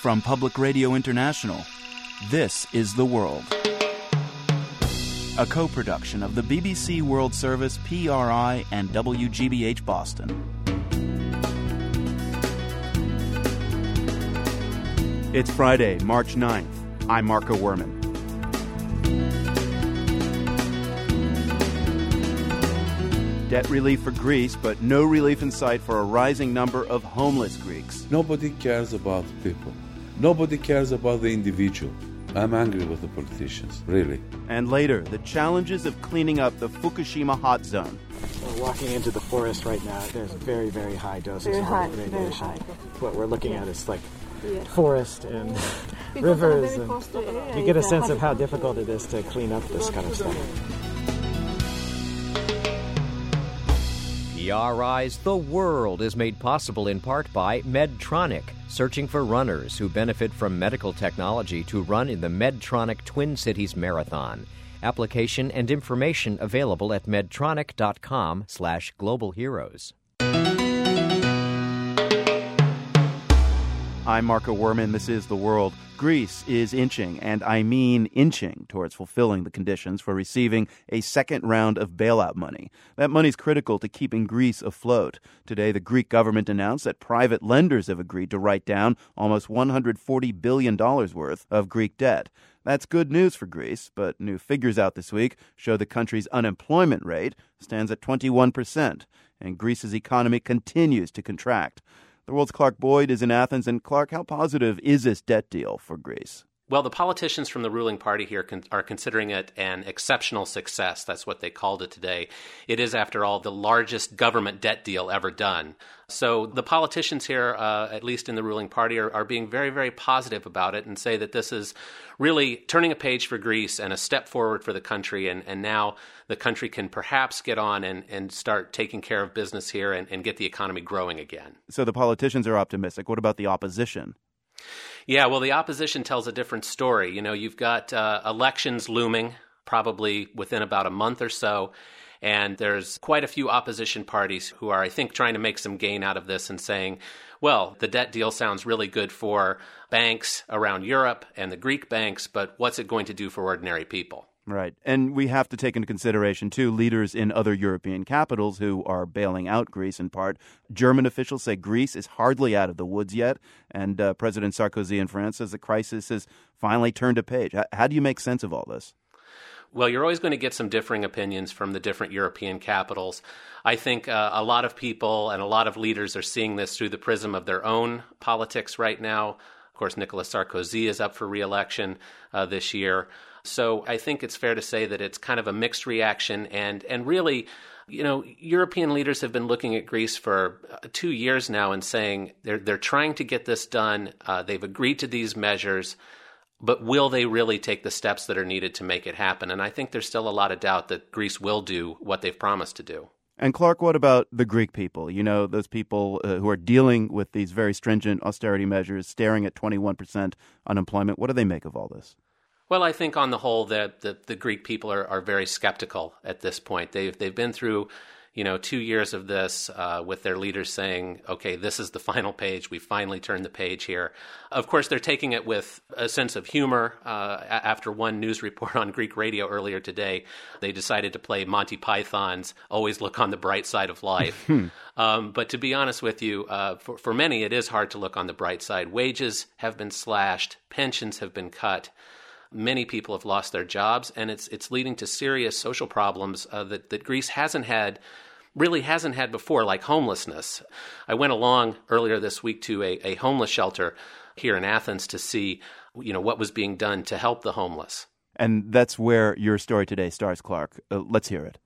From Public Radio International, this is The World. A co production of the BBC World Service, PRI, and WGBH Boston. It's Friday, March 9th. I'm Marco Werman. Debt relief for Greece, but no relief in sight for a rising number of homeless Greeks. Nobody cares about people. Nobody cares about the individual. I'm angry with the politicians, really. And later, the challenges of cleaning up the Fukushima hot zone. We're walking into the forest right now. There's very, very high doses Very of high, radiation. very high. What we're looking at is like Yeah. forest and Because rivers. And close to area, you get a sense of how difficult it is to clean up this kind of stuff. PRI's The World is made possible in part by Medtronic, searching for runners who benefit from medical technology to run in the Medtronic Twin Cities Marathon. Application and information available at medtronic.com I'm Marco Werman. This is The World. Greece is inching, and I mean inching, towards fulfilling the conditions for receiving a second round of bailout money. That money is critical to keeping Greece afloat. Today, the Greek government announced that private lenders have agreed to write down almost $140 billion worth of Greek debt. That's good news for Greece, but new figures out this week show the country's unemployment rate stands at 21%, and Greece's economy continues to contract. The world's Clark Boyd is in Athens. And Clark, how positive is this debt deal for Greece? Well, the politicians from the ruling party here con- are considering it an exceptional success. That's what they called it today. It is, after all, the largest government debt deal ever done. So the politicians here, uh, at least in the ruling party, are, are being very, very positive about it and say that this is really turning a page for Greece and a step forward for the country. And, and now the country can perhaps get on and, and start taking care of business here and, and get the economy growing again. So the politicians are optimistic. What about the opposition? Yeah, well, the opposition tells a different story. You know, you've got uh, elections looming probably within about a month or so. And there's quite a few opposition parties who are, I think, trying to make some gain out of this and saying, well, the debt deal sounds really good for banks around Europe and the Greek banks, but what's it going to do for ordinary people? Right. And we have to take into consideration, too, leaders in other European capitals who are bailing out Greece in part. German officials say Greece is hardly out of the woods yet. And uh, President Sarkozy in France says the crisis has finally turned a page. How, how do you make sense of all this? Well, you're always going to get some differing opinions from the different European capitals. I think uh, a lot of people and a lot of leaders are seeing this through the prism of their own politics right now. Course, Nicolas Sarkozy is up for reelection uh, this year. So I think it's fair to say that it's kind of a mixed reaction. And, and really, you know, European leaders have been looking at Greece for uh, two years now and saying they're, they're trying to get this done. Uh, they've agreed to these measures but will they really take the steps that are needed to make it happen? And I think there's still a lot of doubt that Greece will do what they've promised to do. And Clark, what about the Greek people? You know, those people uh, who are dealing with these very stringent austerity measures, staring at 21% unemployment. What do they make of all this? Well, I think on the whole that the, the Greek people are, are very skeptical at this point. They've they've been through, you know, two years of this uh, with their leaders saying, "Okay, this is the final page. We finally turned the page here." Of course, they're taking it with a sense of humor. Uh, after one news report on Greek radio earlier today, they decided to play Monty Python's "Always Look on the Bright Side of Life." um, but to be honest with you, uh, for for many, it is hard to look on the bright side. Wages have been slashed, pensions have been cut. Many people have lost their jobs, and it's it's leading to serious social problems uh, that that Greece hasn't had, really hasn't had before, like homelessness. I went along earlier this week to a, a homeless shelter here in Athens to see, you know, what was being done to help the homeless. And that's where your story today starts, Clark. Uh, let's hear it.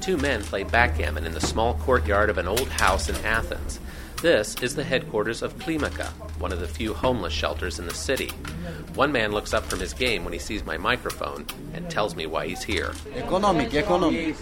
Two men play backgammon in the small courtyard of an old house in Athens. This is the headquarters of Klimaka, one of the few homeless shelters in the city. One man looks up from his game when he sees my microphone and tells me why he's here. Economic, economic.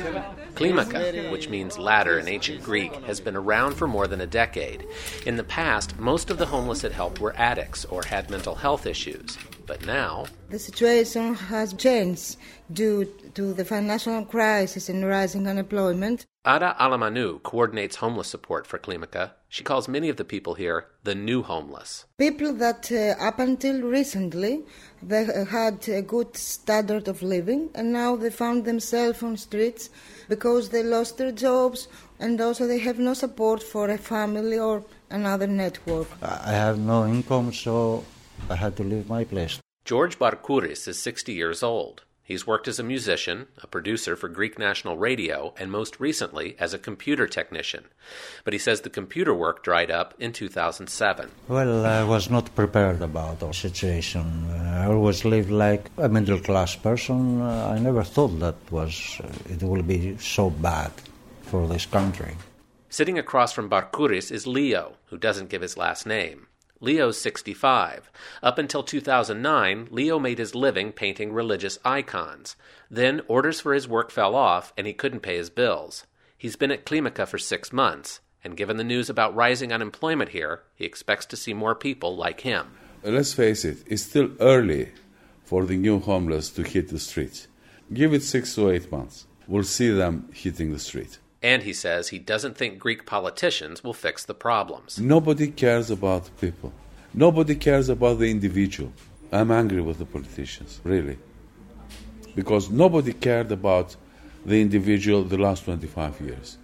Klimaka, which means ladder in ancient Greek, has been around for more than a decade. In the past, most of the homeless it helped were addicts or had mental health issues. But now, The situation has changed due to the financial crisis and rising unemployment. Ada Alamanu coordinates homeless support for Klimaka. She calls many of the people here the new homeless. People that uh, up until recently they had a good standard of living and now they found themselves on streets because they lost their jobs and also they have no support for a family or another network. I have no income so I had to leave my place. George Barkouris is 60 years old. He's worked as a musician, a producer for Greek National Radio, and most recently as a computer technician. But he says the computer work dried up in 2007. Well, I was not prepared about our situation. I always lived like a middle class person. I never thought that was uh, it will be so bad for this country. Sitting across from Barkouris is Leo, who doesn't give his last name. Leo's 65. Up until 2009, Leo made his living painting religious icons. Then orders for his work fell off and he couldn't pay his bills. He's been at Klimaka for six months, and given the news about rising unemployment here, he expects to see more people like him. Let's face it, it's still early for the new homeless to hit the streets. Give it six to eight months. We'll see them hitting the street. And he says he doesn't think Greek politicians will fix the problems. Nobody cares about people. Nobody cares about the individual. I'm angry with the politicians, really. Because nobody cared about the individual the last 25 years.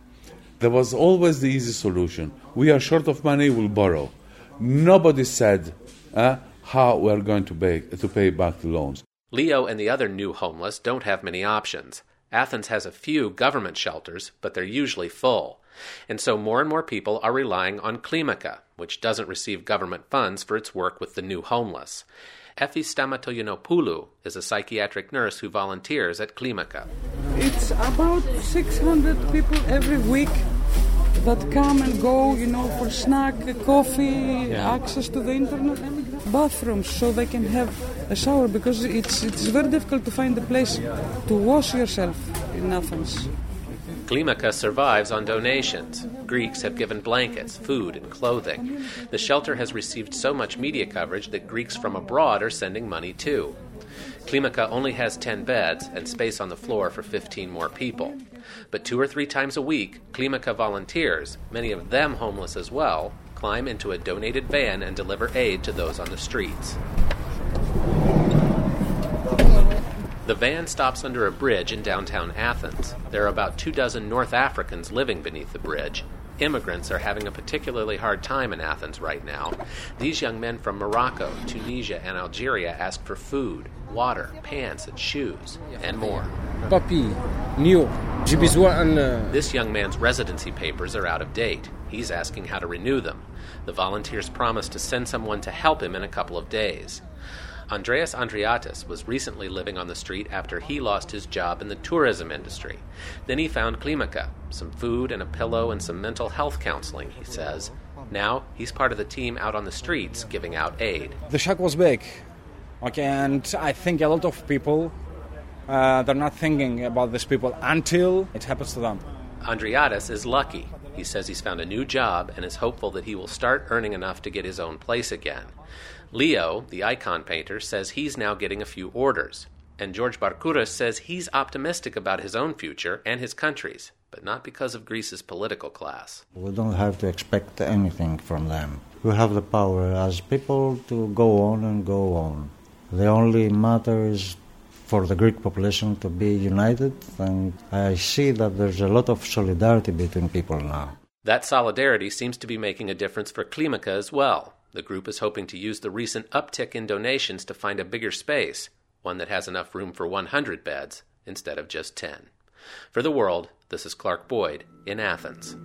There was always the easy solution. We are short of money, we'll borrow. Nobody said uh, how we're going to pay, to pay back the loans. Leo and the other new homeless don't have many options. Athens has a few government shelters, but they're usually full. And so more and more people are relying on Klimaka, which doesn't receive government funds for its work with the new homeless. Effie Stamatoyanopoulou is a psychiatric nurse who volunteers at Klimaka. It's about 600 people every week that come and go, you know, for snack, coffee, yeah. access to the internet, bathrooms, so they can have a shower because it's it's very difficult to find a place to wash yourself in Athens. Klimaka survives on donations. Greeks have given blankets, food, and clothing. The shelter has received so much media coverage that Greeks from abroad are sending money too. Klimaka only has 10 beds and space on the floor for 15 more people. But two or three times a week, Klimaka volunteers, many of them homeless as well, climb into a donated van and deliver aid to those on the streets. The van stops under a bridge in downtown Athens. There are about two dozen North Africans living beneath the bridge. Immigrants are having a particularly hard time in Athens right now. These young men from Morocco, Tunisia, and Algeria ask for food, water, pants, and shoes, and more. Papi, new. This young man's residency papers are out of date. He's asking how to renew them. The volunteers promise to send someone to help him in a couple of days. Andreas Andriatis was recently living on the street after he lost his job in the tourism industry. Then he found Klimaka, some food and a pillow and some mental health counseling, he says. Now he's part of the team out on the streets giving out aid. The shock was big. Okay, and I think a lot of people uh, they're not thinking about these people until it happens to them. Andriatis is lucky. He says he's found a new job and is hopeful that he will start earning enough to get his own place again. Leo, the icon painter, says he's now getting a few orders. And George Barkouris says he's optimistic about his own future and his country's, but not because of Greece's political class. We don't have to expect anything from them. We have the power as people to go on and go on. The only matter is for the Greek population to be united, and I see that there's a lot of solidarity between people now. That solidarity seems to be making a difference for Klimaka as well. The group is hoping to use the recent uptick in donations to find a bigger space, one that has enough room for 100 beds instead of just 10. For the world, this is Clark Boyd in Athens.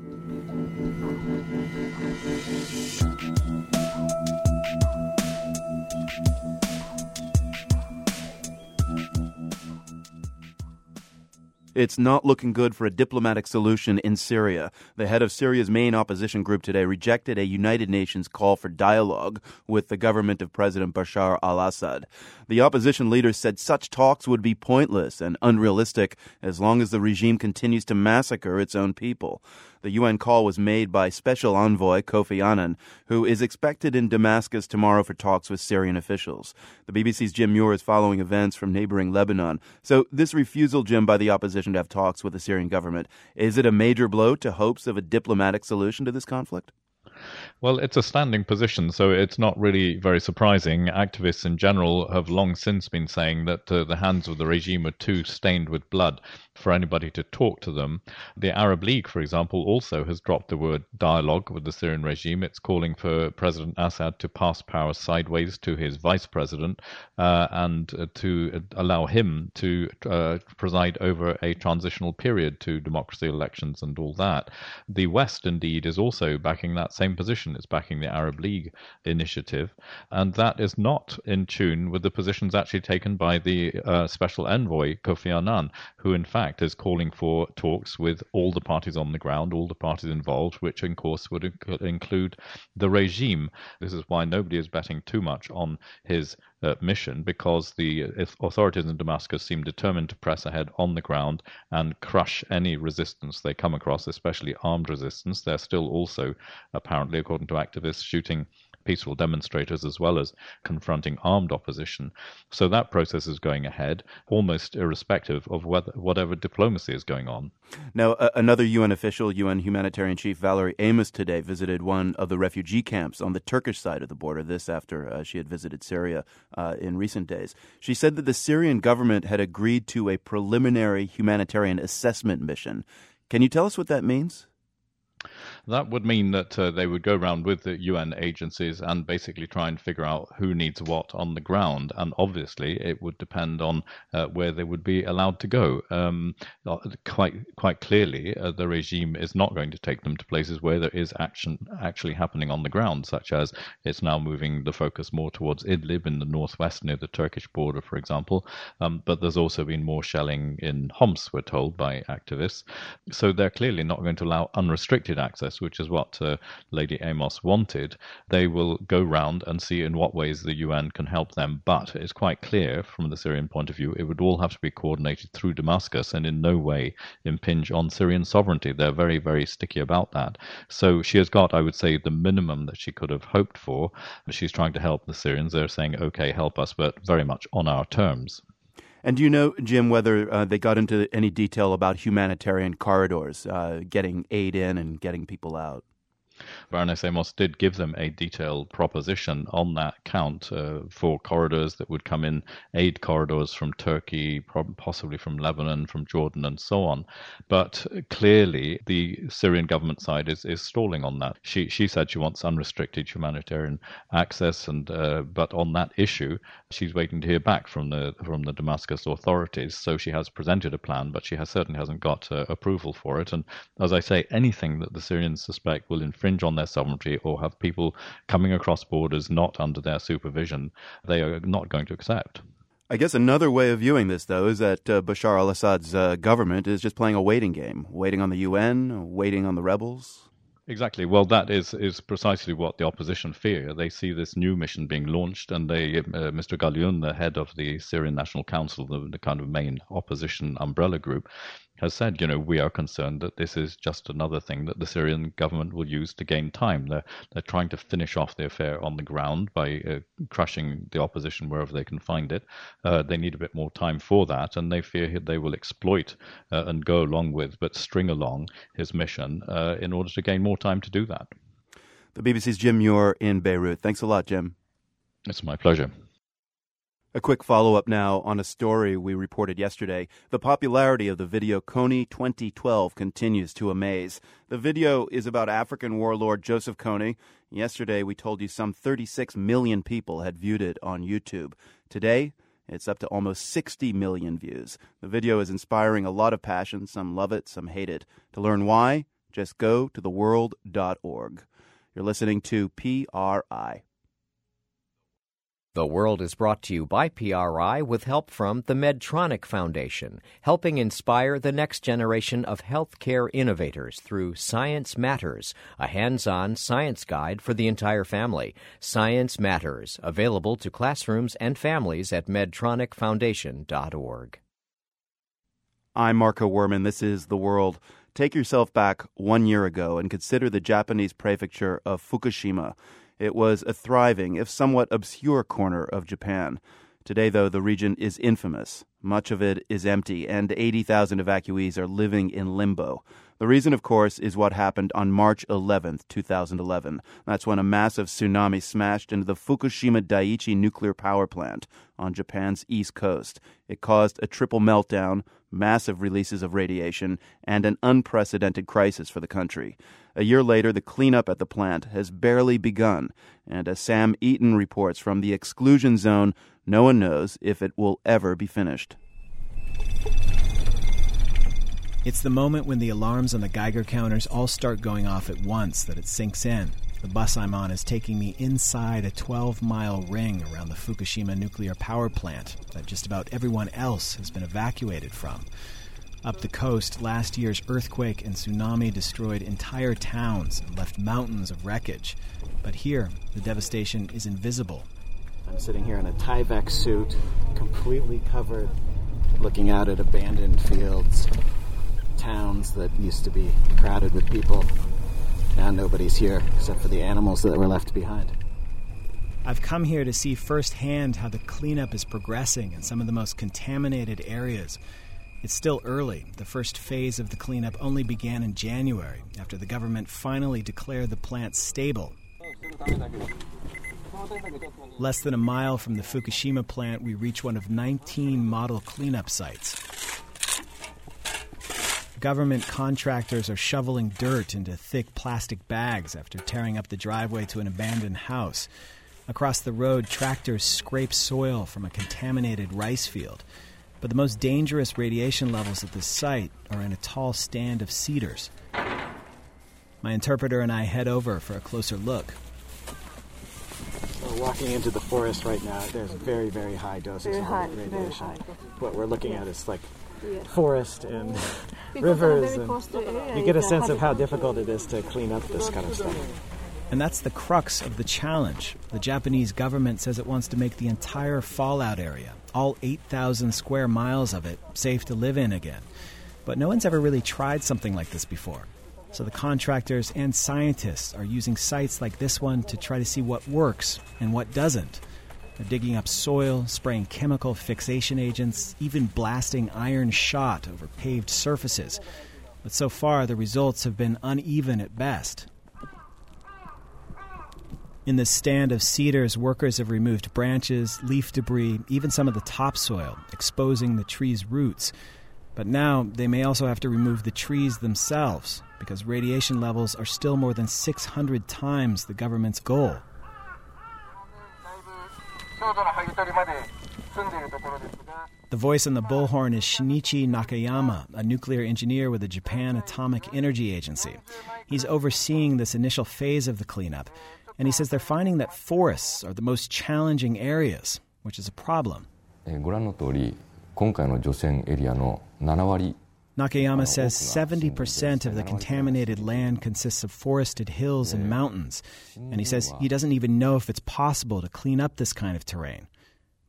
It's not looking good for a diplomatic solution in Syria. The head of Syria's main opposition group today rejected a United Nations call for dialogue with the government of President Bashar al Assad. The opposition leader said such talks would be pointless and unrealistic as long as the regime continues to massacre its own people. The UN call was made by Special Envoy Kofi Annan, who is expected in Damascus tomorrow for talks with Syrian officials. The BBC's Jim Muir is following events from neighboring Lebanon. So, this refusal, Jim, by the opposition to have talks with the Syrian government, is it a major blow to hopes of a diplomatic solution to this conflict? Well, it's a standing position, so it's not really very surprising. Activists in general have long since been saying that uh, the hands of the regime are too stained with blood for anybody to talk to them. The Arab League, for example, also has dropped the word dialogue with the Syrian regime. It's calling for President Assad to pass power sideways to his vice president uh, and uh, to allow him to uh, preside over a transitional period to democracy elections and all that. The West, indeed, is also backing that same position. It's backing the Arab League initiative, and that is not in tune with the positions actually taken by the uh, special envoy Kofi Annan, who in fact fact, is calling for talks with all the parties on the ground, all the parties involved, which, of course, would include the regime. This is why nobody is betting too much on his uh, mission because the authorities in Damascus seem determined to press ahead on the ground and crush any resistance they come across, especially armed resistance. They're still also, apparently, according to activists, shooting peaceful demonstrators as well as confronting armed opposition. So that process is going ahead, almost irrespective of whether, whatever diplomacy is going on. Now, another UN official, UN humanitarian chief Valerie Amos, today visited one of the refugee camps on the Turkish side of the border. This after uh, she had visited Syria uh, in recent days. She said that the Syrian government had agreed to a preliminary humanitarian assessment mission. Can you tell us what that means? That would mean that uh, they would go around with the UN agencies and basically try and figure out who needs what on the ground. And obviously, it would depend on uh, where they would be allowed to go. Um, uh, quite quite clearly, uh, the regime is not going to take them to places where there is action actually happening on the ground, such as it's now moving the focus more towards Idlib in the northwest near the Turkish border, for example. Um, but there's also been more shelling in Homs, we're told by activists. So they're clearly not going to allow unrestricted access which is what uh, Lady Amos wanted, they will go round and see in what ways the UN can help them. But it's quite clear from the Syrian point of view, it would all have to be coordinated through Damascus and in no way impinge on Syrian sovereignty. They're very, very sticky about that. So she has got, I would say, the minimum that she could have hoped for. She's trying to help the Syrians. They're saying, okay, help us, but very much on our terms. And do you know, Jim, whether uh, they got into any detail about humanitarian corridors, uh, getting aid in and getting people out? Baroness Amos did give them a detailed proposition on that count uh, for corridors that would come in, aid corridors from Turkey, possibly from Lebanon, from Jordan, and so on. But clearly, the Syrian government side is, is stalling on that. She she said she wants unrestricted humanitarian access, and uh, but on that issue, she's waiting to hear back from the from the Damascus authorities. So she has presented a plan, but she has certainly hasn't got uh, approval for it. And as I say, anything that the Syrians suspect will infringe infringe on their sovereignty or have people coming across borders not under their supervision, they are not going to accept. I guess another way of viewing this, though, is that uh, Bashar al Assad's uh, government is just playing a waiting game, waiting on the UN, waiting on the rebels. Exactly. Well, that is, is precisely what the opposition fear. They see this new mission being launched, and they, uh, Mr. Ghalioun, the head of the Syrian National Council, the, the kind of main opposition umbrella group, has said, you know, we are concerned that this is just another thing that the Syrian government will use to gain time. They're, they're trying to finish off the affair on the ground by uh, crushing the opposition wherever they can find it. Uh, they need a bit more time for that, and they fear they will exploit uh, and go along with, but string along his mission uh, in order to gain more time to do that. The BBC's Jim Muir in Beirut. Thanks a lot, Jim. It's my pleasure. A quick follow up now on a story we reported yesterday. The popularity of the video Kony 2012 continues to amaze. The video is about African warlord Joseph Kony. Yesterday, we told you some 36 million people had viewed it on YouTube. Today, it's up to almost 60 million views. The video is inspiring a lot of passion. Some love it, some hate it. To learn why, just go to theworld.org. You're listening to PRI. The World is brought to you by PRI with help from the Medtronic Foundation, helping inspire the next generation of healthcare innovators through Science Matters, a hands on science guide for the entire family. Science Matters, available to classrooms and families at medtronicfoundation.org. I'm Marco Werman. This is The World. Take yourself back one year ago and consider the Japanese prefecture of Fukushima. It was a thriving, if somewhat obscure corner of Japan. Today, though, the region is infamous. Much of it is empty, and 80,000 evacuees are living in limbo. The reason, of course, is what happened on March 11th, 2011. That's when a massive tsunami smashed into the Fukushima Daiichi nuclear power plant on Japan's east coast. It caused a triple meltdown, massive releases of radiation, and an unprecedented crisis for the country. A year later, the cleanup at the plant has barely begun, and as Sam Eaton reports from the exclusion zone, no one knows if it will ever be finished. It's the moment when the alarms on the Geiger counters all start going off at once that it sinks in. The bus I'm on is taking me inside a 12 mile ring around the Fukushima nuclear power plant that just about everyone else has been evacuated from. Up the coast, last year's earthquake and tsunami destroyed entire towns and left mountains of wreckage. But here, the devastation is invisible. I'm sitting here in a Tyvek suit, completely covered, looking out at abandoned fields, towns that used to be crowded with people. Now nobody's here except for the animals that were left behind. I've come here to see firsthand how the cleanup is progressing in some of the most contaminated areas. It's still early. The first phase of the cleanup only began in January after the government finally declared the plant stable. Less than a mile from the Fukushima plant, we reach one of 19 model cleanup sites. Government contractors are shoveling dirt into thick plastic bags after tearing up the driveway to an abandoned house. Across the road, tractors scrape soil from a contaminated rice field. But the most dangerous radiation levels at this site are in a tall stand of cedars. My interpreter and I head over for a closer look. We're walking into the forest right now. There's very, very high doses of radiation. High. What we're looking at is like forest and rivers, and you get a sense of how difficult it is to clean up this kind of stuff. And that's the crux of the challenge. The Japanese government says it wants to make the entire fallout area, all 8,000 square miles of it, safe to live in again. But no one's ever really tried something like this before. So the contractors and scientists are using sites like this one to try to see what works and what doesn't. They're digging up soil, spraying chemical fixation agents, even blasting iron shot over paved surfaces. But so far, the results have been uneven at best. In the stand of cedars, workers have removed branches, leaf debris, even some of the topsoil, exposing the tree's roots. But now they may also have to remove the trees themselves because radiation levels are still more than 600 times the government's goal. The voice on the bullhorn is Shinichi Nakayama, a nuclear engineer with the Japan Atomic Energy Agency. He's overseeing this initial phase of the cleanup, and he says they're finding that forests are the most challenging areas, which is a problem. Nakayama says 70% of the contaminated land consists of forested hills and mountains, and he says he doesn't even know if it's possible to clean up this kind of terrain.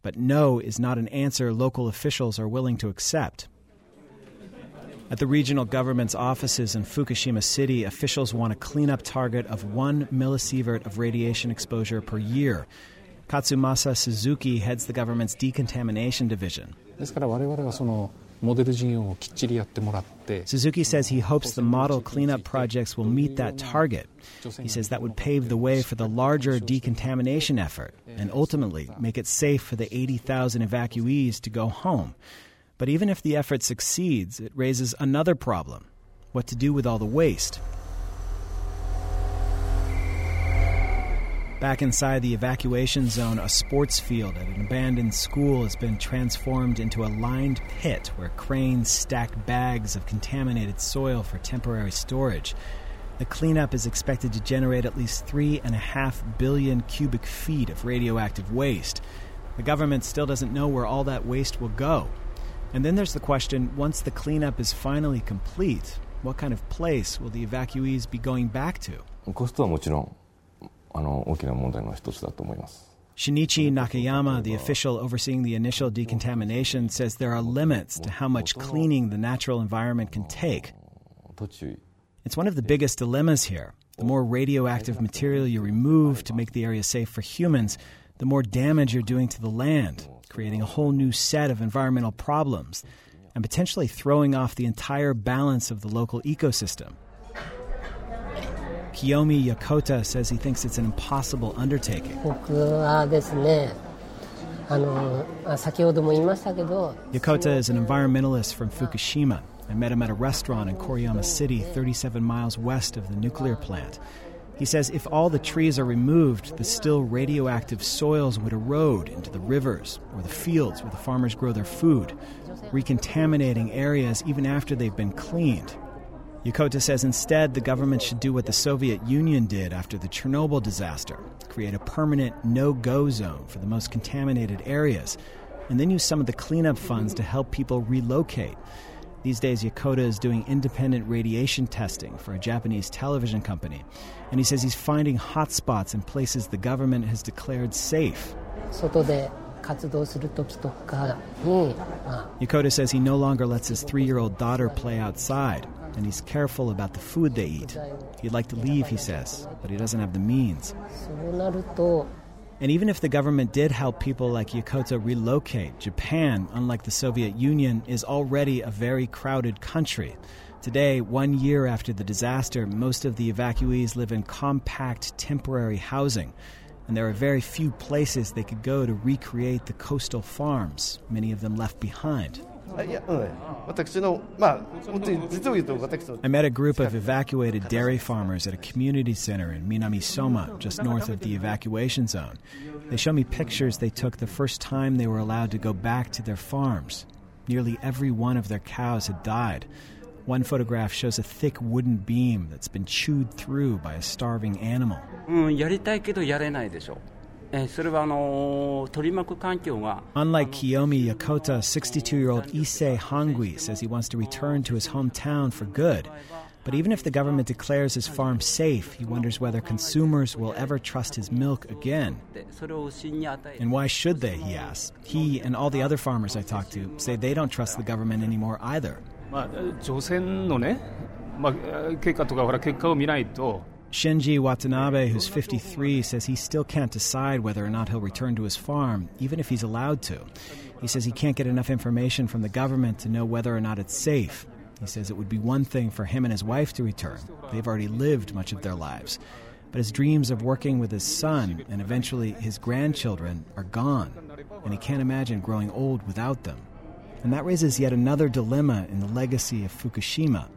But no is not an answer local officials are willing to accept. At the regional government's offices in Fukushima City, officials want a cleanup target of one millisievert of radiation exposure per year. Katsumasa Suzuki heads the government's decontamination division. Suzuki says he hopes the model cleanup projects will meet that target. He says that would pave the way for the larger decontamination effort and ultimately make it safe for the 80,000 evacuees to go home. But even if the effort succeeds, it raises another problem what to do with all the waste. Back inside the evacuation zone, a sports field at an abandoned school has been transformed into a lined pit where cranes stack bags of contaminated soil for temporary storage. The cleanup is expected to generate at least three and a half billion cubic feet of radioactive waste. The government still doesn't know where all that waste will go. And then there's the question once the cleanup is finally complete, what kind of place will the evacuees be going back to? Shinichi Nakayama, the official overseeing the initial decontamination, says there are limits to how much cleaning the natural environment can take. It's one of the biggest dilemmas here. The more radioactive material you remove to make the area safe for humans, the more damage you're doing to the land creating a whole new set of environmental problems and potentially throwing off the entire balance of the local ecosystem. Kiyomi Yokota says he thinks it's an impossible undertaking. Yokota is an environmentalist from Fukushima. I met him at a restaurant in Koriyama City, 37 miles west of the nuclear plant. He says if all the trees are removed, the still radioactive soils would erode into the rivers or the fields where the farmers grow their food, recontaminating areas even after they've been cleaned. Yokota says instead the government should do what the Soviet Union did after the Chernobyl disaster create a permanent no go zone for the most contaminated areas, and then use some of the cleanup funds to help people relocate. These days, Yokota is doing independent radiation testing for a Japanese television company, and he says he's finding hotspots in places the government has declared safe. Yokota says he no longer lets his three year old daughter play outside, and he's careful about the food they eat. He'd like to leave, he says, but he doesn't have the means. And even if the government did help people like Yokota relocate, Japan, unlike the Soviet Union, is already a very crowded country. Today, one year after the disaster, most of the evacuees live in compact temporary housing and there were very few places they could go to recreate the coastal farms, many of them left behind. I met a group of evacuated dairy farmers at a community center in Minamisoma, just north of the evacuation zone. They show me pictures they took the first time they were allowed to go back to their farms. Nearly every one of their cows had died. One photograph shows a thick wooden beam that's been chewed through by a starving animal. Mm, Unlike Kiyomi Yokota, 62-year-old Issei Hangui says he wants to return to his hometown for good. But even if the government declares his farm safe, he wonders whether consumers will ever trust his milk again. And why should they, he asks. He and all the other farmers I talked to say they don't trust the government anymore either. まあ、除染のね、まあ、結果とかほら結果を見ないと Shinji Watanabe, who's 53, says he still can't decide whether or not he'll return to his farm, even if he's allowed to. He says he can't get enough information from the government to know whether or not it's safe. He says it would be one thing for him and his wife to return. They've already lived much of their lives. But his dreams of working with his son and eventually his grandchildren are gone, and he can't imagine growing old without them. And that raises yet another dilemma in the legacy of Fukushima.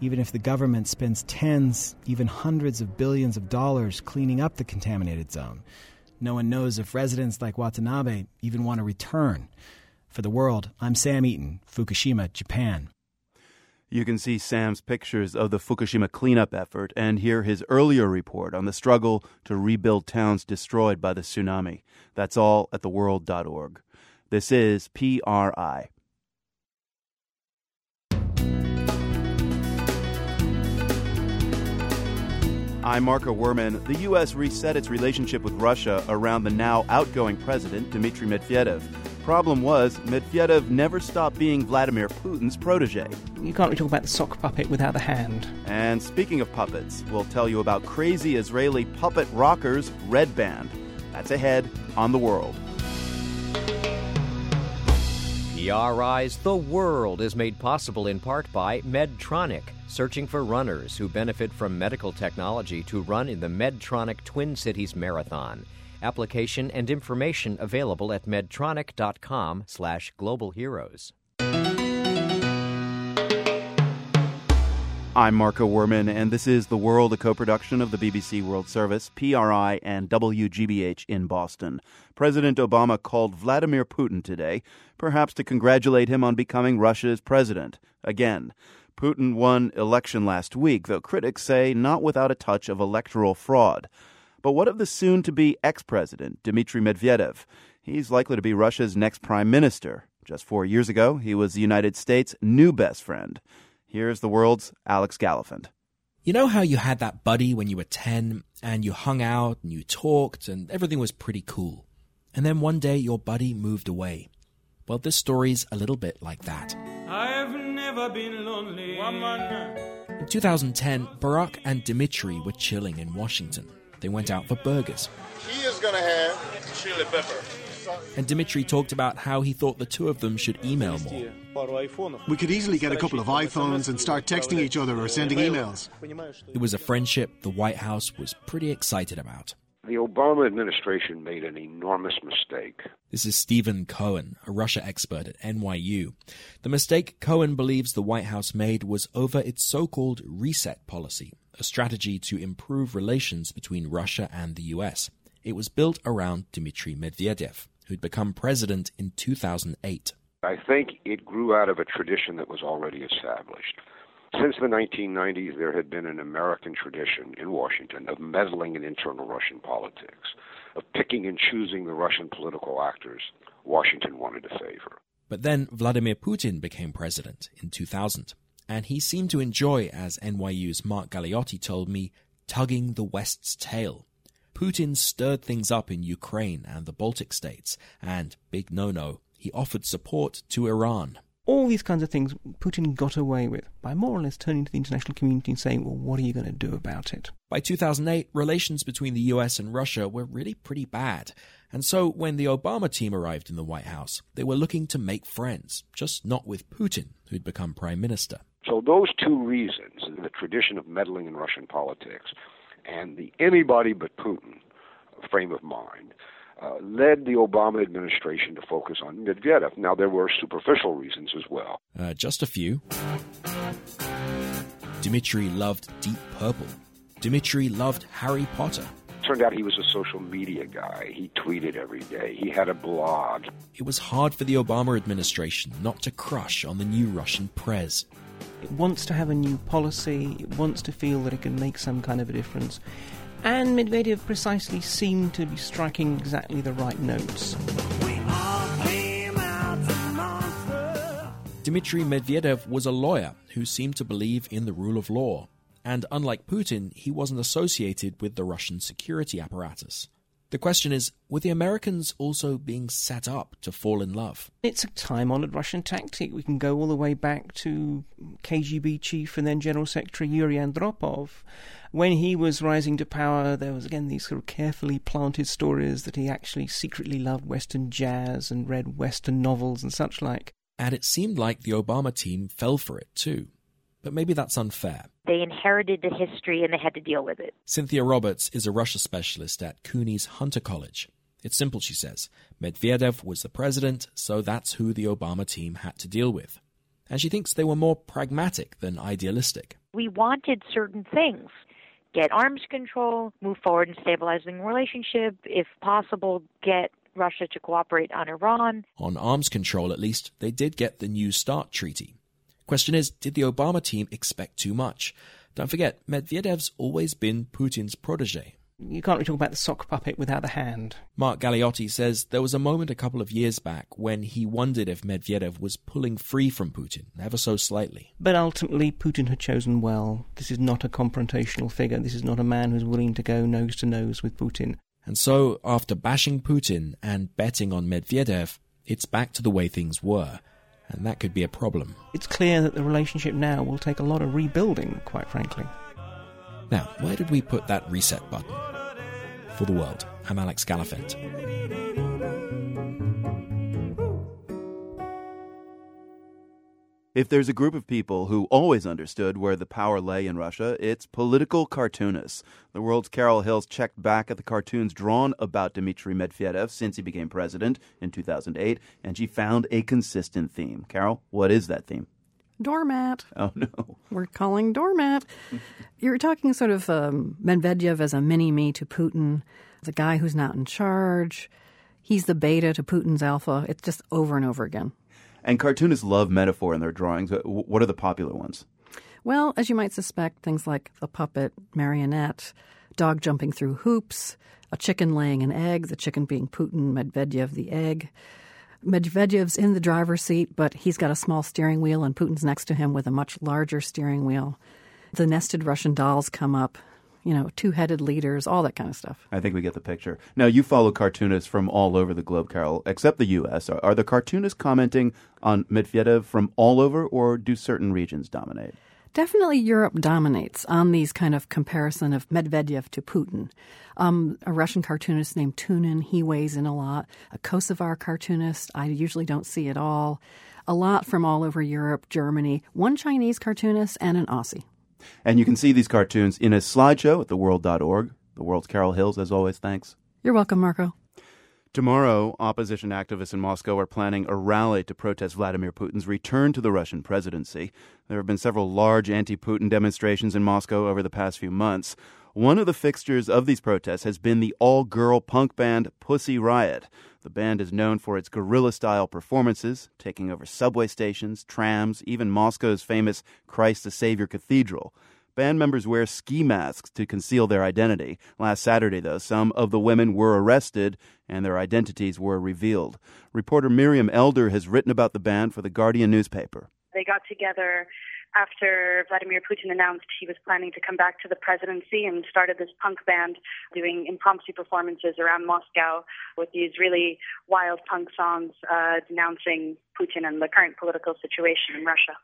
Even if the government spends tens, even hundreds of billions of dollars cleaning up the contaminated zone, no one knows if residents like Watanabe even want to return. For the world, I'm Sam Eaton, Fukushima, Japan. You can see Sam's pictures of the Fukushima cleanup effort and hear his earlier report on the struggle to rebuild towns destroyed by the tsunami. That's all at theworld.org. This is PRI. I'm Marco Werman. The U.S. reset its relationship with Russia around the now outgoing president, Dmitry Medvedev. Problem was, Medvedev never stopped being Vladimir Putin's protege. You can't really talk about the sock puppet without the hand. And speaking of puppets, we'll tell you about crazy Israeli puppet rockers Red Band. That's ahead on The World. PRI's The World is made possible in part by Medtronic, searching for runners who benefit from medical technology to run in the Medtronic Twin Cities Marathon. Application and information available at medtronic.com slash global heroes. I'm Marco Werman, and this is The World, a co production of the BBC World Service, PRI, and WGBH in Boston. President Obama called Vladimir Putin today, perhaps to congratulate him on becoming Russia's president. Again, Putin won election last week, though critics say not without a touch of electoral fraud. But what of the soon to be ex president, Dmitry Medvedev? He's likely to be Russia's next prime minister. Just four years ago, he was the United States' new best friend. Here's the world's Alex Gallafent. You know how you had that buddy when you were 10 and you hung out and you talked and everything was pretty cool. And then one day your buddy moved away. Well, this story's a little bit like that. In 2010, Barack and Dmitry were chilling in Washington. They went out for burgers. He is going to have chili pepper. And Dmitry talked about how he thought the two of them should email more. We could easily get a couple of iPhones and start texting each other or sending emails. It was a friendship the White House was pretty excited about. The Obama administration made an enormous mistake. This is Stephen Cohen, a Russia expert at NYU. The mistake Cohen believes the White House made was over its so called reset policy, a strategy to improve relations between Russia and the US. It was built around Dmitry Medvedev, who'd become president in 2008. I think it grew out of a tradition that was already established. Since the 1990s, there had been an American tradition in Washington of meddling in internal Russian politics, of picking and choosing the Russian political actors Washington wanted to favor. But then Vladimir Putin became president in 2000, and he seemed to enjoy, as NYU's Mark Galeotti told me, tugging the West's tail. Putin stirred things up in Ukraine and the Baltic states, and, big no no, he offered support to Iran. All these kinds of things Putin got away with by more or less turning to the international community and saying, well, what are you going to do about it? By 2008, relations between the US and Russia were really pretty bad. And so when the Obama team arrived in the White House, they were looking to make friends, just not with Putin, who'd become prime minister. So those two reasons, the tradition of meddling in Russian politics and the anybody but Putin frame of mind, uh, led the Obama administration to focus on Medvedev. Now, there were superficial reasons as well. Uh, just a few. Dmitry loved Deep Purple. Dmitry loved Harry Potter. Turned out he was a social media guy. He tweeted every day. He had a blog. It was hard for the Obama administration not to crush on the new Russian prez. It wants to have a new policy, it wants to feel that it can make some kind of a difference. And Medvedev precisely seemed to be striking exactly the right notes. Dmitry Medvedev was a lawyer who seemed to believe in the rule of law. And unlike Putin, he wasn't associated with the Russian security apparatus. The question is were the Americans also being set up to fall in love? It's a time honored Russian tactic. We can go all the way back to KGB chief and then General Secretary Yuri Andropov. When he was rising to power, there was again these sort of carefully planted stories that he actually secretly loved Western jazz and read Western novels and such like. And it seemed like the Obama team fell for it too. But maybe that's unfair. They inherited the history and they had to deal with it. Cynthia Roberts is a Russia specialist at CUNY's Hunter College. It's simple, she says. Medvedev was the president, so that's who the Obama team had to deal with. And she thinks they were more pragmatic than idealistic. We wanted certain things get arms control, move forward in stabilizing the relationship, if possible, get Russia to cooperate on Iran. On arms control, at least, they did get the New START treaty. Question is, did the Obama team expect too much? Don't forget, Medvedev's always been Putin's protege. You can't really talk about the sock puppet without the hand. Mark Galeotti says there was a moment a couple of years back when he wondered if Medvedev was pulling free from Putin, ever so slightly. But ultimately, Putin had chosen well. This is not a confrontational figure. This is not a man who's willing to go nose to nose with Putin. And so, after bashing Putin and betting on Medvedev, it's back to the way things were and that could be a problem. It's clear that the relationship now will take a lot of rebuilding, quite frankly. Now, where did we put that reset button? For the world, I'm Alex Gallafent. If there's a group of people who always understood where the power lay in Russia, it's political cartoonists. The world's Carol Hills checked back at the cartoons drawn about Dmitry Medvedev since he became president in 2008, and she found a consistent theme. Carol, what is that theme? Doormat. Oh, no. We're calling doormat. You're talking sort of um, Medvedev as a mini me to Putin, the guy who's not in charge. He's the beta to Putin's alpha. It's just over and over again. And cartoonists love metaphor in their drawings. Uh, what are the popular ones? Well, as you might suspect, things like the puppet, marionette, dog jumping through hoops, a chicken laying an egg, the chicken being Putin, Medvedev the egg. Medvedev's in the driver's seat, but he's got a small steering wheel, and Putin's next to him with a much larger steering wheel. The nested Russian dolls come up you know, two headed leaders, all that kind of stuff. I think we get the picture. Now, you follow cartoonists from all over the globe, Carol, except the U.S. Are, are the cartoonists commenting on Medvedev from all over, or do certain regions dominate? Definitely Europe dominates on these kind of comparison of Medvedev to Putin. Um, a Russian cartoonist named Tunin, he weighs in a lot. A Kosovar cartoonist, I usually don't see at all. A lot from all over Europe, Germany. One Chinese cartoonist and an Aussie. And you can see these cartoons in a slideshow at theworld.org. The world's Carol Hills, as always, thanks. You're welcome, Marco. Tomorrow, opposition activists in Moscow are planning a rally to protest Vladimir Putin's return to the Russian presidency. There have been several large anti Putin demonstrations in Moscow over the past few months. One of the fixtures of these protests has been the all girl punk band Pussy Riot. The band is known for its guerrilla style performances, taking over subway stations, trams, even Moscow's famous Christ the Savior Cathedral. Band members wear ski masks to conceal their identity. Last Saturday, though, some of the women were arrested and their identities were revealed. Reporter Miriam Elder has written about the band for the Guardian newspaper. They got together after Vladimir Putin announced he was planning to come back to the presidency and started this punk band doing impromptu performances around Moscow with these really wild punk songs uh, denouncing Putin and the current political situation in Russia.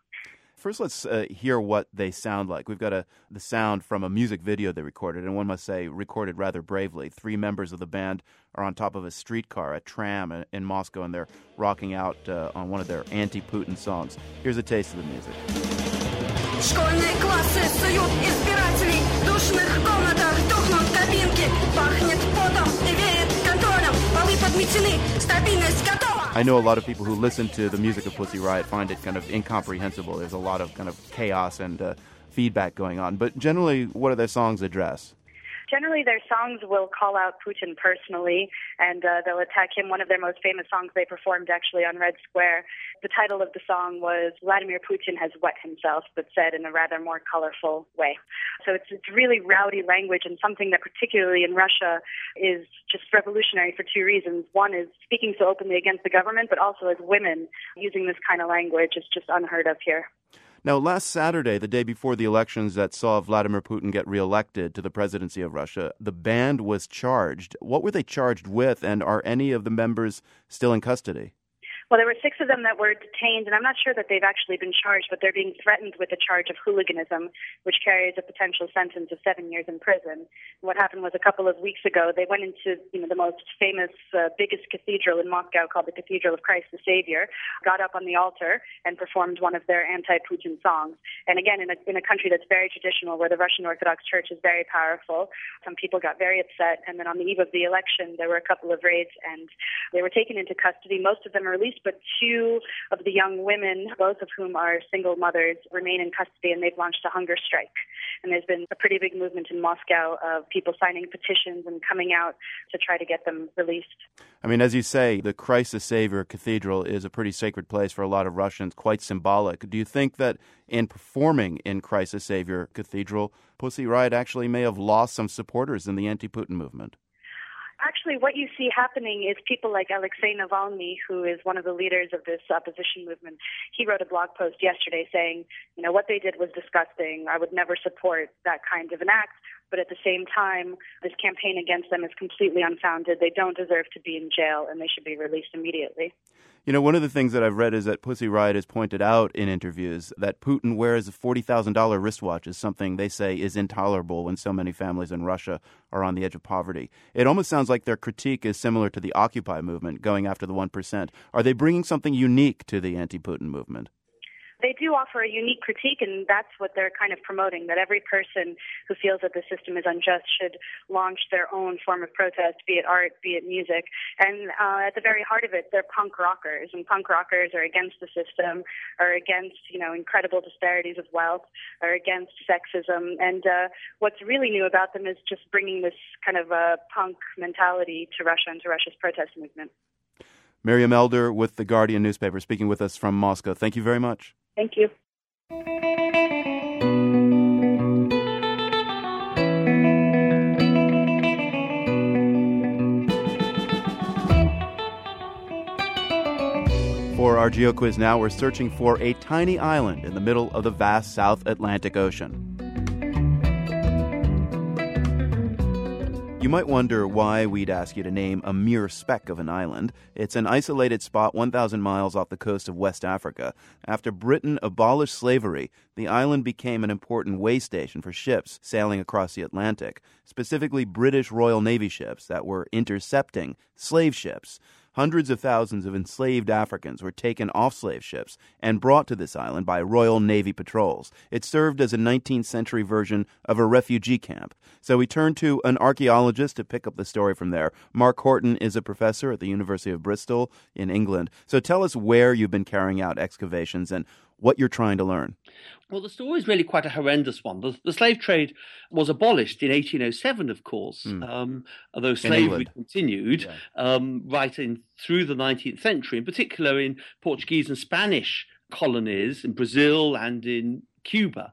First, let's uh, hear what they sound like. We've got a, the sound from a music video they recorded, and one must say, recorded rather bravely. Three members of the band are on top of a streetcar, a tram in, in Moscow, and they're rocking out uh, on one of their anti Putin songs. Here's a taste of the music. Школьные классы суют избирателей В душных комнатах тухнут кабинки Пахнет потом и веет контролем Полы подметены, стабильность готова I know a lot of people who listen to the music of Pussy Riot find it kind of incomprehensible. There's a lot of kind of chaos and uh, feedback going on. But generally, what do their songs address? Generally, their songs will call out Putin personally, and uh, they'll attack him. One of their most famous songs they performed actually on Red Square. The title of the song was Vladimir Putin has wet himself, but said in a rather more colorful way. So it's, it's really rowdy language and something that particularly in Russia is just revolutionary for two reasons. One is speaking so openly against the government, but also as women using this kind of language is just unheard of here. Now, last Saturday, the day before the elections that saw Vladimir Putin get reelected to the presidency of Russia, the band was charged. What were they charged with, and are any of the members still in custody? Well, there were six of them that were detained, and I'm not sure that they've actually been charged, but they're being threatened with a charge of hooliganism, which carries a potential sentence of seven years in prison. what happened was a couple of weeks ago, they went into you know the most famous, uh, biggest cathedral in Moscow called the Cathedral of Christ the Savior, got up on the altar and performed one of their anti-Putin songs. And again, in a in a country that's very traditional, where the Russian Orthodox Church is very powerful, some people got very upset. And then on the eve of the election, there were a couple of raids, and they were taken into custody. Most of them are released but two of the young women, both of whom are single mothers, remain in custody and they've launched a hunger strike. And there's been a pretty big movement in Moscow of people signing petitions and coming out to try to get them released. I mean, as you say, the Christ the Savior Cathedral is a pretty sacred place for a lot of Russians, quite symbolic. Do you think that in performing in Christ the Savior Cathedral, Pussy Riot actually may have lost some supporters in the anti Putin movement? Actually, what you see happening is people like Alexei Navalny, who is one of the leaders of this opposition movement. He wrote a blog post yesterday saying, you know, what they did was disgusting. I would never support that kind of an act. But at the same time, this campaign against them is completely unfounded. They don't deserve to be in jail, and they should be released immediately. You know, one of the things that I've read is that Pussy Riot has pointed out in interviews that Putin wears a $40,000 wristwatch is something they say is intolerable when so many families in Russia are on the edge of poverty. It almost sounds like their critique is similar to the Occupy movement, going after the 1%. Are they bringing something unique to the anti Putin movement? They do offer a unique critique, and that's what they're kind of promoting that every person who feels that the system is unjust should launch their own form of protest, be it art, be it music. And uh, at the very heart of it, they're punk rockers, and punk rockers are against the system, are against, you know, incredible disparities of wealth, are against sexism. And uh, what's really new about them is just bringing this kind of a punk mentality to Russia and to Russia's protest movement. Miriam Elder with the Guardian newspaper speaking with us from Moscow. Thank you very much. Thank you. For our Geo Quiz now, we're searching for a tiny island in the middle of the vast South Atlantic Ocean. You might wonder why we'd ask you to name a mere speck of an island. It's an isolated spot 1,000 miles off the coast of West Africa. After Britain abolished slavery, the island became an important way station for ships sailing across the Atlantic, specifically British Royal Navy ships that were intercepting slave ships. Hundreds of thousands of enslaved Africans were taken off slave ships and brought to this island by Royal Navy patrols. It served as a 19th century version of a refugee camp. So we turned to an archaeologist to pick up the story from there. Mark Horton is a professor at the University of Bristol in England. So tell us where you've been carrying out excavations and what you're trying to learn. Well, the story is really quite a horrendous one. The, the slave trade was abolished in 1807, of course, mm. um, although slavery continued yeah. um, right in through the 19th century, in particular in Portuguese and Spanish colonies in Brazil and in Cuba.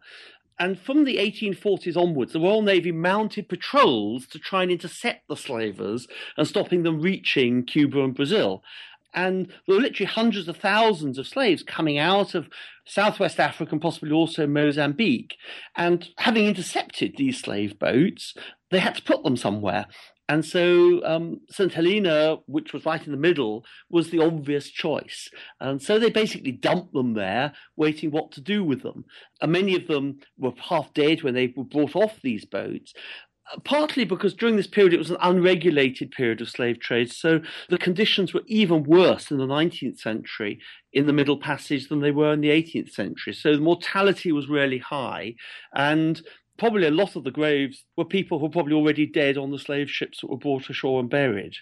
And from the 1840s onwards, the Royal Navy mounted patrols to try and intercept the slavers and stopping them reaching Cuba and Brazil. And there were literally hundreds of thousands of slaves coming out of Southwest Africa and possibly also Mozambique. And having intercepted these slave boats, they had to put them somewhere. And so um, St. Helena, which was right in the middle, was the obvious choice. And so they basically dumped them there, waiting what to do with them. And many of them were half dead when they were brought off these boats partly because during this period it was an unregulated period of slave trade, so the conditions were even worse in the 19th century in the Middle Passage than they were in the 18th century. So the mortality was really high, and probably a lot of the graves were people who were probably already dead on the slave ships that were brought ashore and buried.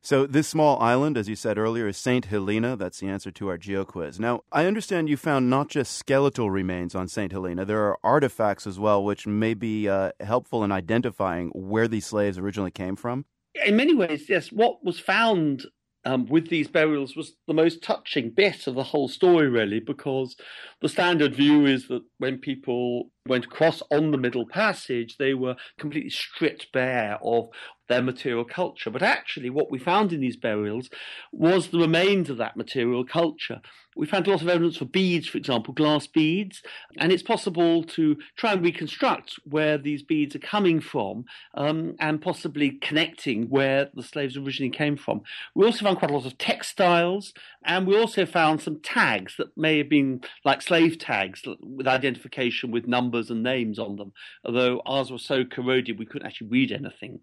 So, this small island, as you said earlier, is St. Helena. That's the answer to our geo quiz. Now, I understand you found not just skeletal remains on St. Helena, there are artifacts as well, which may be uh, helpful in identifying where these slaves originally came from. In many ways, yes. What was found um, with these burials was the most touching bit of the whole story, really, because the standard view is that when people went across on the Middle Passage, they were completely stripped bare of their material culture. But actually, what we found in these burials was the remains of that material culture. We found a lot of evidence for beads, for example, glass beads, and it's possible to try and reconstruct where these beads are coming from um, and possibly connecting where the slaves originally came from. We also found quite a lot of textiles, and we also found some tags that may have been like slave tags with identification with numbers and names on them, although ours were so corroded we couldn't actually read anything.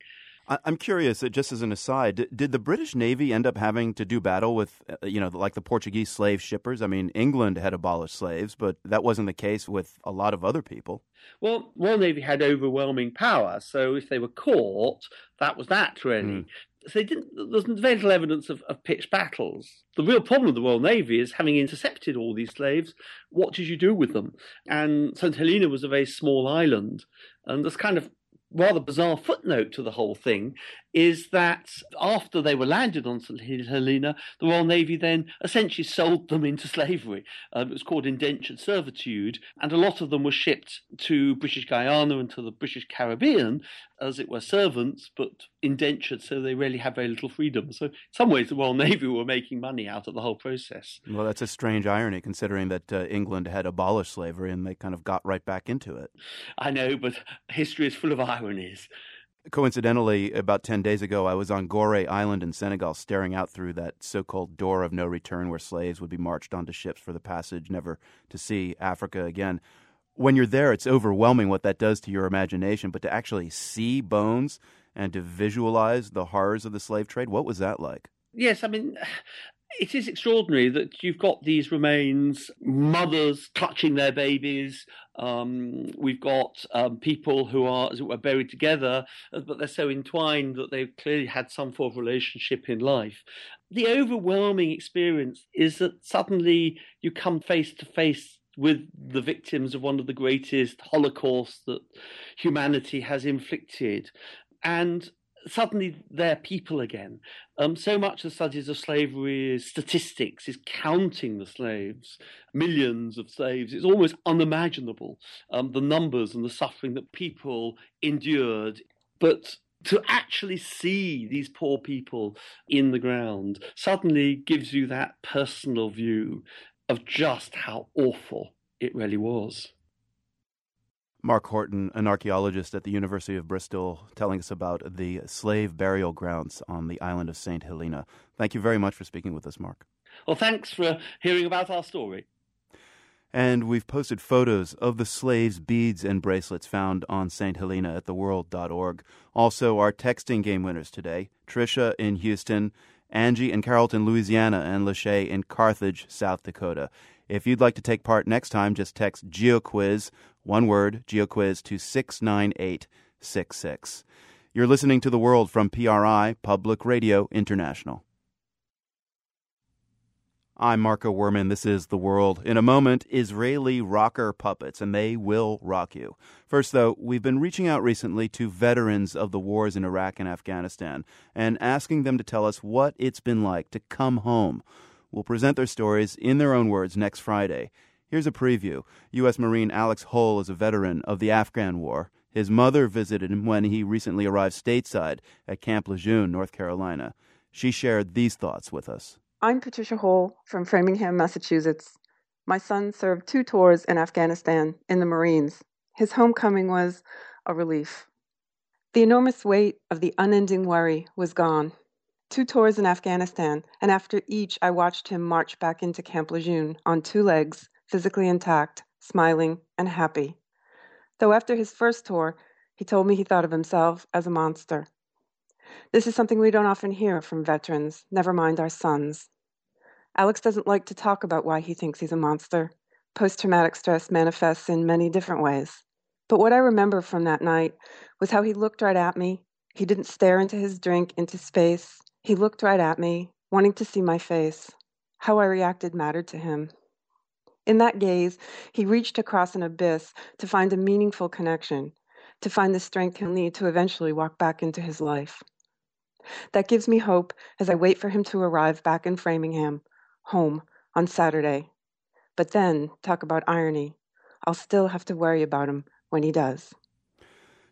I'm curious, uh, just as an aside, did the British Navy end up having to do battle with, uh, you know, like the Portuguese slave shippers? I mean, England had abolished slaves, but that wasn't the case with a lot of other people. Well, Royal Navy had overwhelming power, so if they were caught, that was that, really. Mm. So there's very little evidence of, of pitched battles. The real problem with the Royal Navy is having intercepted all these slaves, what did you do with them? And St. Helena was a very small island, and there's kind of rather bizarre footnote to the whole thing is that after they were landed on St. Helena, the Royal Navy then essentially sold them into slavery. Um, it was called indentured servitude, and a lot of them were shipped to British Guyana and to the British Caribbean as it were servants, but indentured, so they really had very little freedom. So, in some ways, the Royal Navy were making money out of the whole process. Well, that's a strange irony considering that uh, England had abolished slavery and they kind of got right back into it. I know, but history is full of ironies. Coincidentally, about 10 days ago, I was on Gorée Island in Senegal staring out through that so called door of no return where slaves would be marched onto ships for the passage, never to see Africa again. When you're there, it's overwhelming what that does to your imagination, but to actually see bones and to visualize the horrors of the slave trade, what was that like? Yes, I mean, it is extraordinary that you've got these remains, mothers clutching their babies. Um, we've got um, people who are, as it were, buried together, uh, but they're so entwined that they've clearly had some form of relationship in life. The overwhelming experience is that suddenly you come face to face with the victims of one of the greatest holocausts that humanity has inflicted. And suddenly they're people again. Um, so much of the studies of slavery is statistics, is counting the slaves, millions of slaves. It's almost unimaginable um, the numbers and the suffering that people endured. But to actually see these poor people in the ground suddenly gives you that personal view of just how awful it really was. Mark Horton, an archaeologist at the University of Bristol, telling us about the slave burial grounds on the island of St. Helena. Thank you very much for speaking with us, Mark. Well, thanks for hearing about our story. And we've posted photos of the slaves' beads and bracelets found on St. Helena at theworld.org. Also, our texting game winners today Trisha in Houston, Angie in Carrollton, Louisiana, and Lachey in Carthage, South Dakota. If you'd like to take part next time, just text GeoQuiz, one word, GeoQuiz, to 69866. You're listening to The World from PRI, Public Radio International. I'm Marco Werman. This is The World. In a moment, Israeli rocker puppets, and they will rock you. First, though, we've been reaching out recently to veterans of the wars in Iraq and Afghanistan and asking them to tell us what it's been like to come home We'll present their stories in their own words next Friday. Here's a preview. U.S. Marine Alex Hull is a veteran of the Afghan War. His mother visited him when he recently arrived stateside at Camp Lejeune, North Carolina. She shared these thoughts with us. I'm Patricia Hull from Framingham, Massachusetts. My son served two tours in Afghanistan in the Marines. His homecoming was a relief. The enormous weight of the unending worry was gone two tours in Afghanistan, and after each, I watched him march back into Camp Lejeune on two legs, physically intact, smiling, and happy. Though after his first tour, he told me he thought of himself as a monster. This is something we don't often hear from veterans, never mind our sons. Alex doesn't like to talk about why he thinks he's a monster. Post traumatic stress manifests in many different ways. But what I remember from that night was how he looked right at me. He didn't stare into his drink, into space. He looked right at me, wanting to see my face. How I reacted mattered to him. In that gaze, he reached across an abyss to find a meaningful connection, to find the strength he'll need to eventually walk back into his life. That gives me hope as I wait for him to arrive back in Framingham, home, on Saturday. But then, talk about irony, I'll still have to worry about him when he does.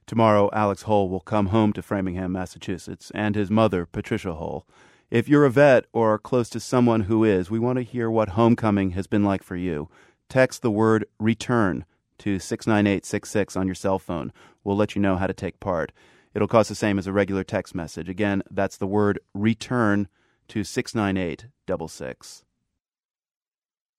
Tomorrow, Alex Hull will come home to Framingham, Massachusetts, and his mother, Patricia Hull. If you're a vet or close to someone who is, we want to hear what homecoming has been like for you. Text the word return to 69866 on your cell phone. We'll let you know how to take part. It'll cost the same as a regular text message. Again, that's the word return to 69866.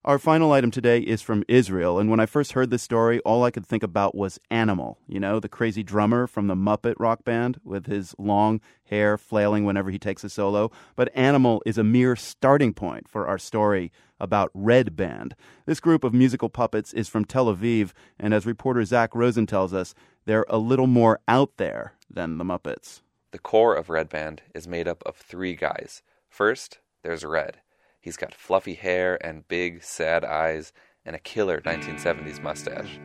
Our final item today is from Israel, and when I first heard this story, all I could think about was Animal, you know, the crazy drummer from the Muppet rock band with his long hair flailing whenever he takes a solo. But Animal is a mere starting point for our story about Red Band. This group of musical puppets is from Tel Aviv, and as reporter Zach Rosen tells us, they're a little more out there than the Muppets. The core of Red Band is made up of three guys. First, there's Red. He's got fluffy hair and big, sad eyes and a killer 1970s mustache.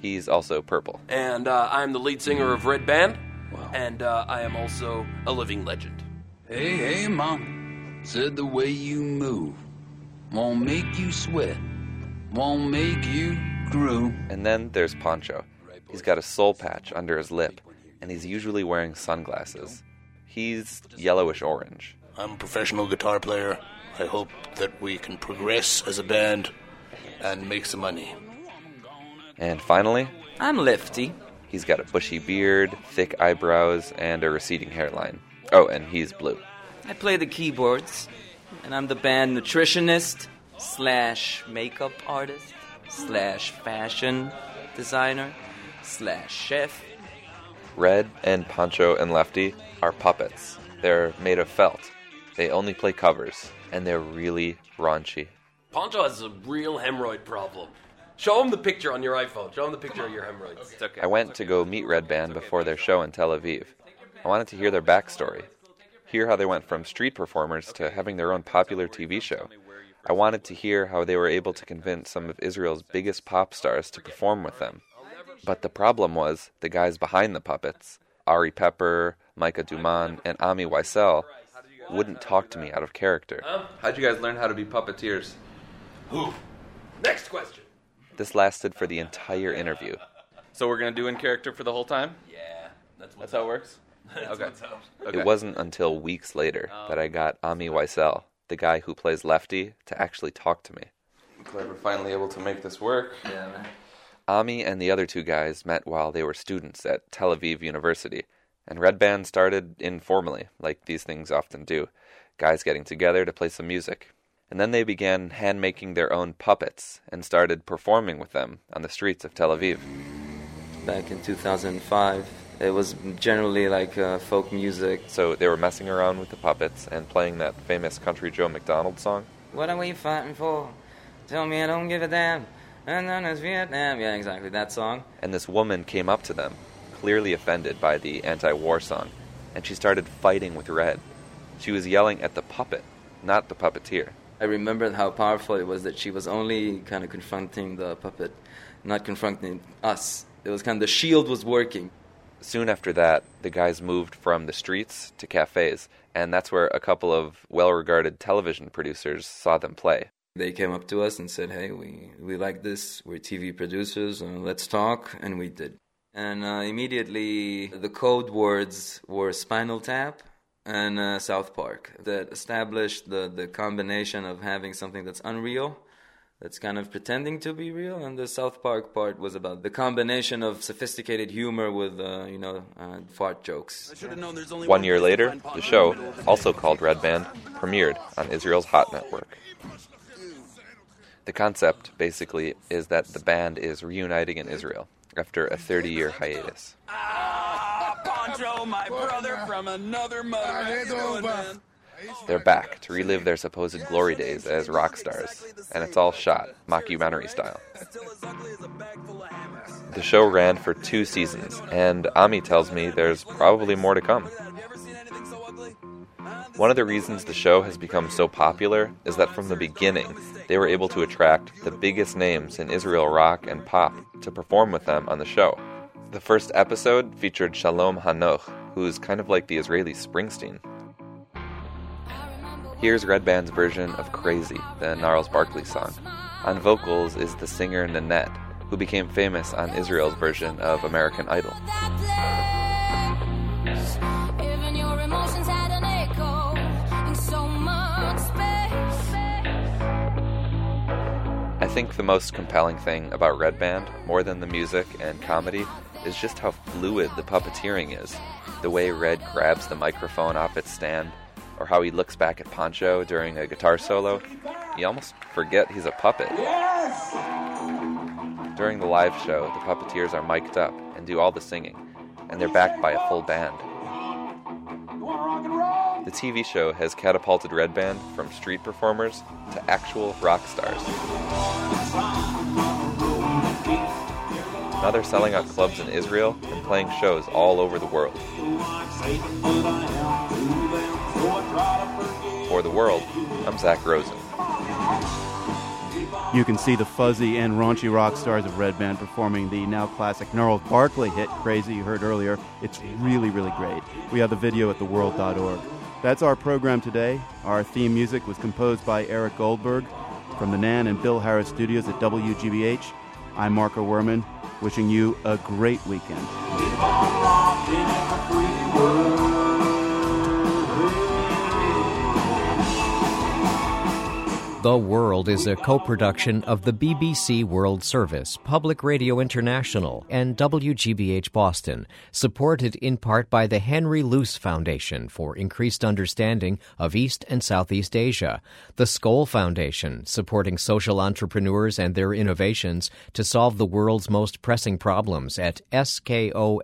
He's also purple. And uh, I'm the lead singer of Red Band. Wow. And uh, I am also a living legend. Hey, hey, mom. Said the way you move won't make you sweat, won't make you grow. And then there's Pancho. He's got a soul patch under his lip, and he's usually wearing sunglasses. He's yellowish orange. I'm a professional guitar player. I hope that we can progress as a band and make some money. And finally, I'm Lefty. He's got a bushy beard, thick eyebrows, and a receding hairline. Oh, and he's blue. I play the keyboards, and I'm the band nutritionist slash makeup artist slash fashion designer slash chef. Red and Pancho and Lefty are puppets. They're made of felt. They only play covers, and they're really raunchy. Pancho has a real hemorrhoid problem. Show him the picture on your iPhone. Show him the picture of your hemorrhoids. It's okay. I went to go meet Red Band before their show in Tel Aviv. I wanted to hear their backstory, hear how they went from street performers to having their own popular TV show. I wanted to hear how they were able to convince some of Israel's biggest pop stars to perform with them. But the problem was the guys behind the puppets, Ari Pepper, Micah Duman, and Ami Weissel, wouldn't talk to me out of character. How'd you guys learn how to be puppeteers? Who? Next question. This lasted for the entire interview. So we're gonna do in character for the whole time? Yeah, that's, that's how it works. okay. okay. It wasn't until weeks later oh. that I got Ami Weissel, the guy who plays Lefty, to actually talk to me. Glad we're finally able to make this work. Yeah, man. Ami and the other two guys met while they were students at Tel Aviv University, and Red Band started informally, like these things often do guys getting together to play some music. And then they began hand making their own puppets and started performing with them on the streets of Tel Aviv. Back in 2005, it was generally like uh, folk music. So they were messing around with the puppets and playing that famous Country Joe McDonald song. What are we fighting for? Tell me I don't give a damn. And then it's Vietnam. Yeah, exactly, that song. And this woman came up to them, clearly offended by the anti war song, and she started fighting with Red. She was yelling at the puppet, not the puppeteer. I remembered how powerful it was that she was only kind of confronting the puppet, not confronting us. It was kind of the shield was working. Soon after that, the guys moved from the streets to cafes, and that's where a couple of well regarded television producers saw them play. They came up to us and said, Hey, we, we like this. We're TV producers. Uh, let's talk. And we did. And uh, immediately, the code words were Spinal Tap and uh, South Park that established the, the combination of having something that's unreal, that's kind of pretending to be real, and the South Park part was about the combination of sophisticated humor with, uh, you know, uh, fart jokes. One year later, the show, also called Red Band, premiered on Israel's Hot Network. The concept, basically, is that the band is reuniting in Israel after a 30 year hiatus. Pancho, my brother from another mother. They're back to relive their supposed glory days as rock stars, and it's all shot mockumentary style. The show ran for two seasons, and Ami tells me there's probably more to come. One of the reasons the show has become so popular is that from the beginning, they were able to attract the biggest names in Israel rock and pop to perform with them on the show. The first episode featured Shalom Hanoch, who's kind of like the Israeli Springsteen. Here's Red Band's version of Crazy, the Gnarls Barkley song. On vocals is the singer Ninet, who became famous on Israel's version of American Idol. I think the most compelling thing about Red Band, more than the music and comedy, is just how fluid the puppeteering is. The way Red grabs the microphone off its stand, or how he looks back at Pancho during a guitar solo. You almost forget he's a puppet. Yes! During the live show, the puppeteers are mic'd up and do all the singing, and they're backed by a full band. The TV show has catapulted Red Band from street performers to actual rock stars. Now they're selling out clubs in Israel and playing shows all over the world. For the world, I'm Zach Rosen. You can see the fuzzy and raunchy rock stars of Red Band performing the now classic Gnarls Barkley hit Crazy you heard earlier. It's really, really great. We have the video at theworld.org. That's our program today. Our theme music was composed by Eric Goldberg from the Nan and Bill Harris studios at WGBH. I'm Marco Werman, wishing you a great weekend. The World is a co production of the BBC World Service, Public Radio International, and WGBH Boston, supported in part by the Henry Luce Foundation for Increased Understanding of East and Southeast Asia, the Skoll Foundation, supporting social entrepreneurs and their innovations to solve the world's most pressing problems at skoll.org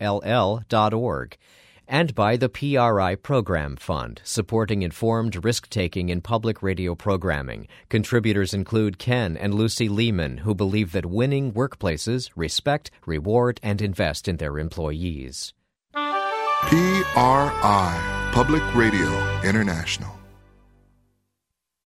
and by the PRI Program Fund, supporting informed risk taking in public radio programming. Contributors include Ken and Lucy Lehman, who believe that winning workplaces respect, reward, and invest in their employees. PRI, Public Radio International.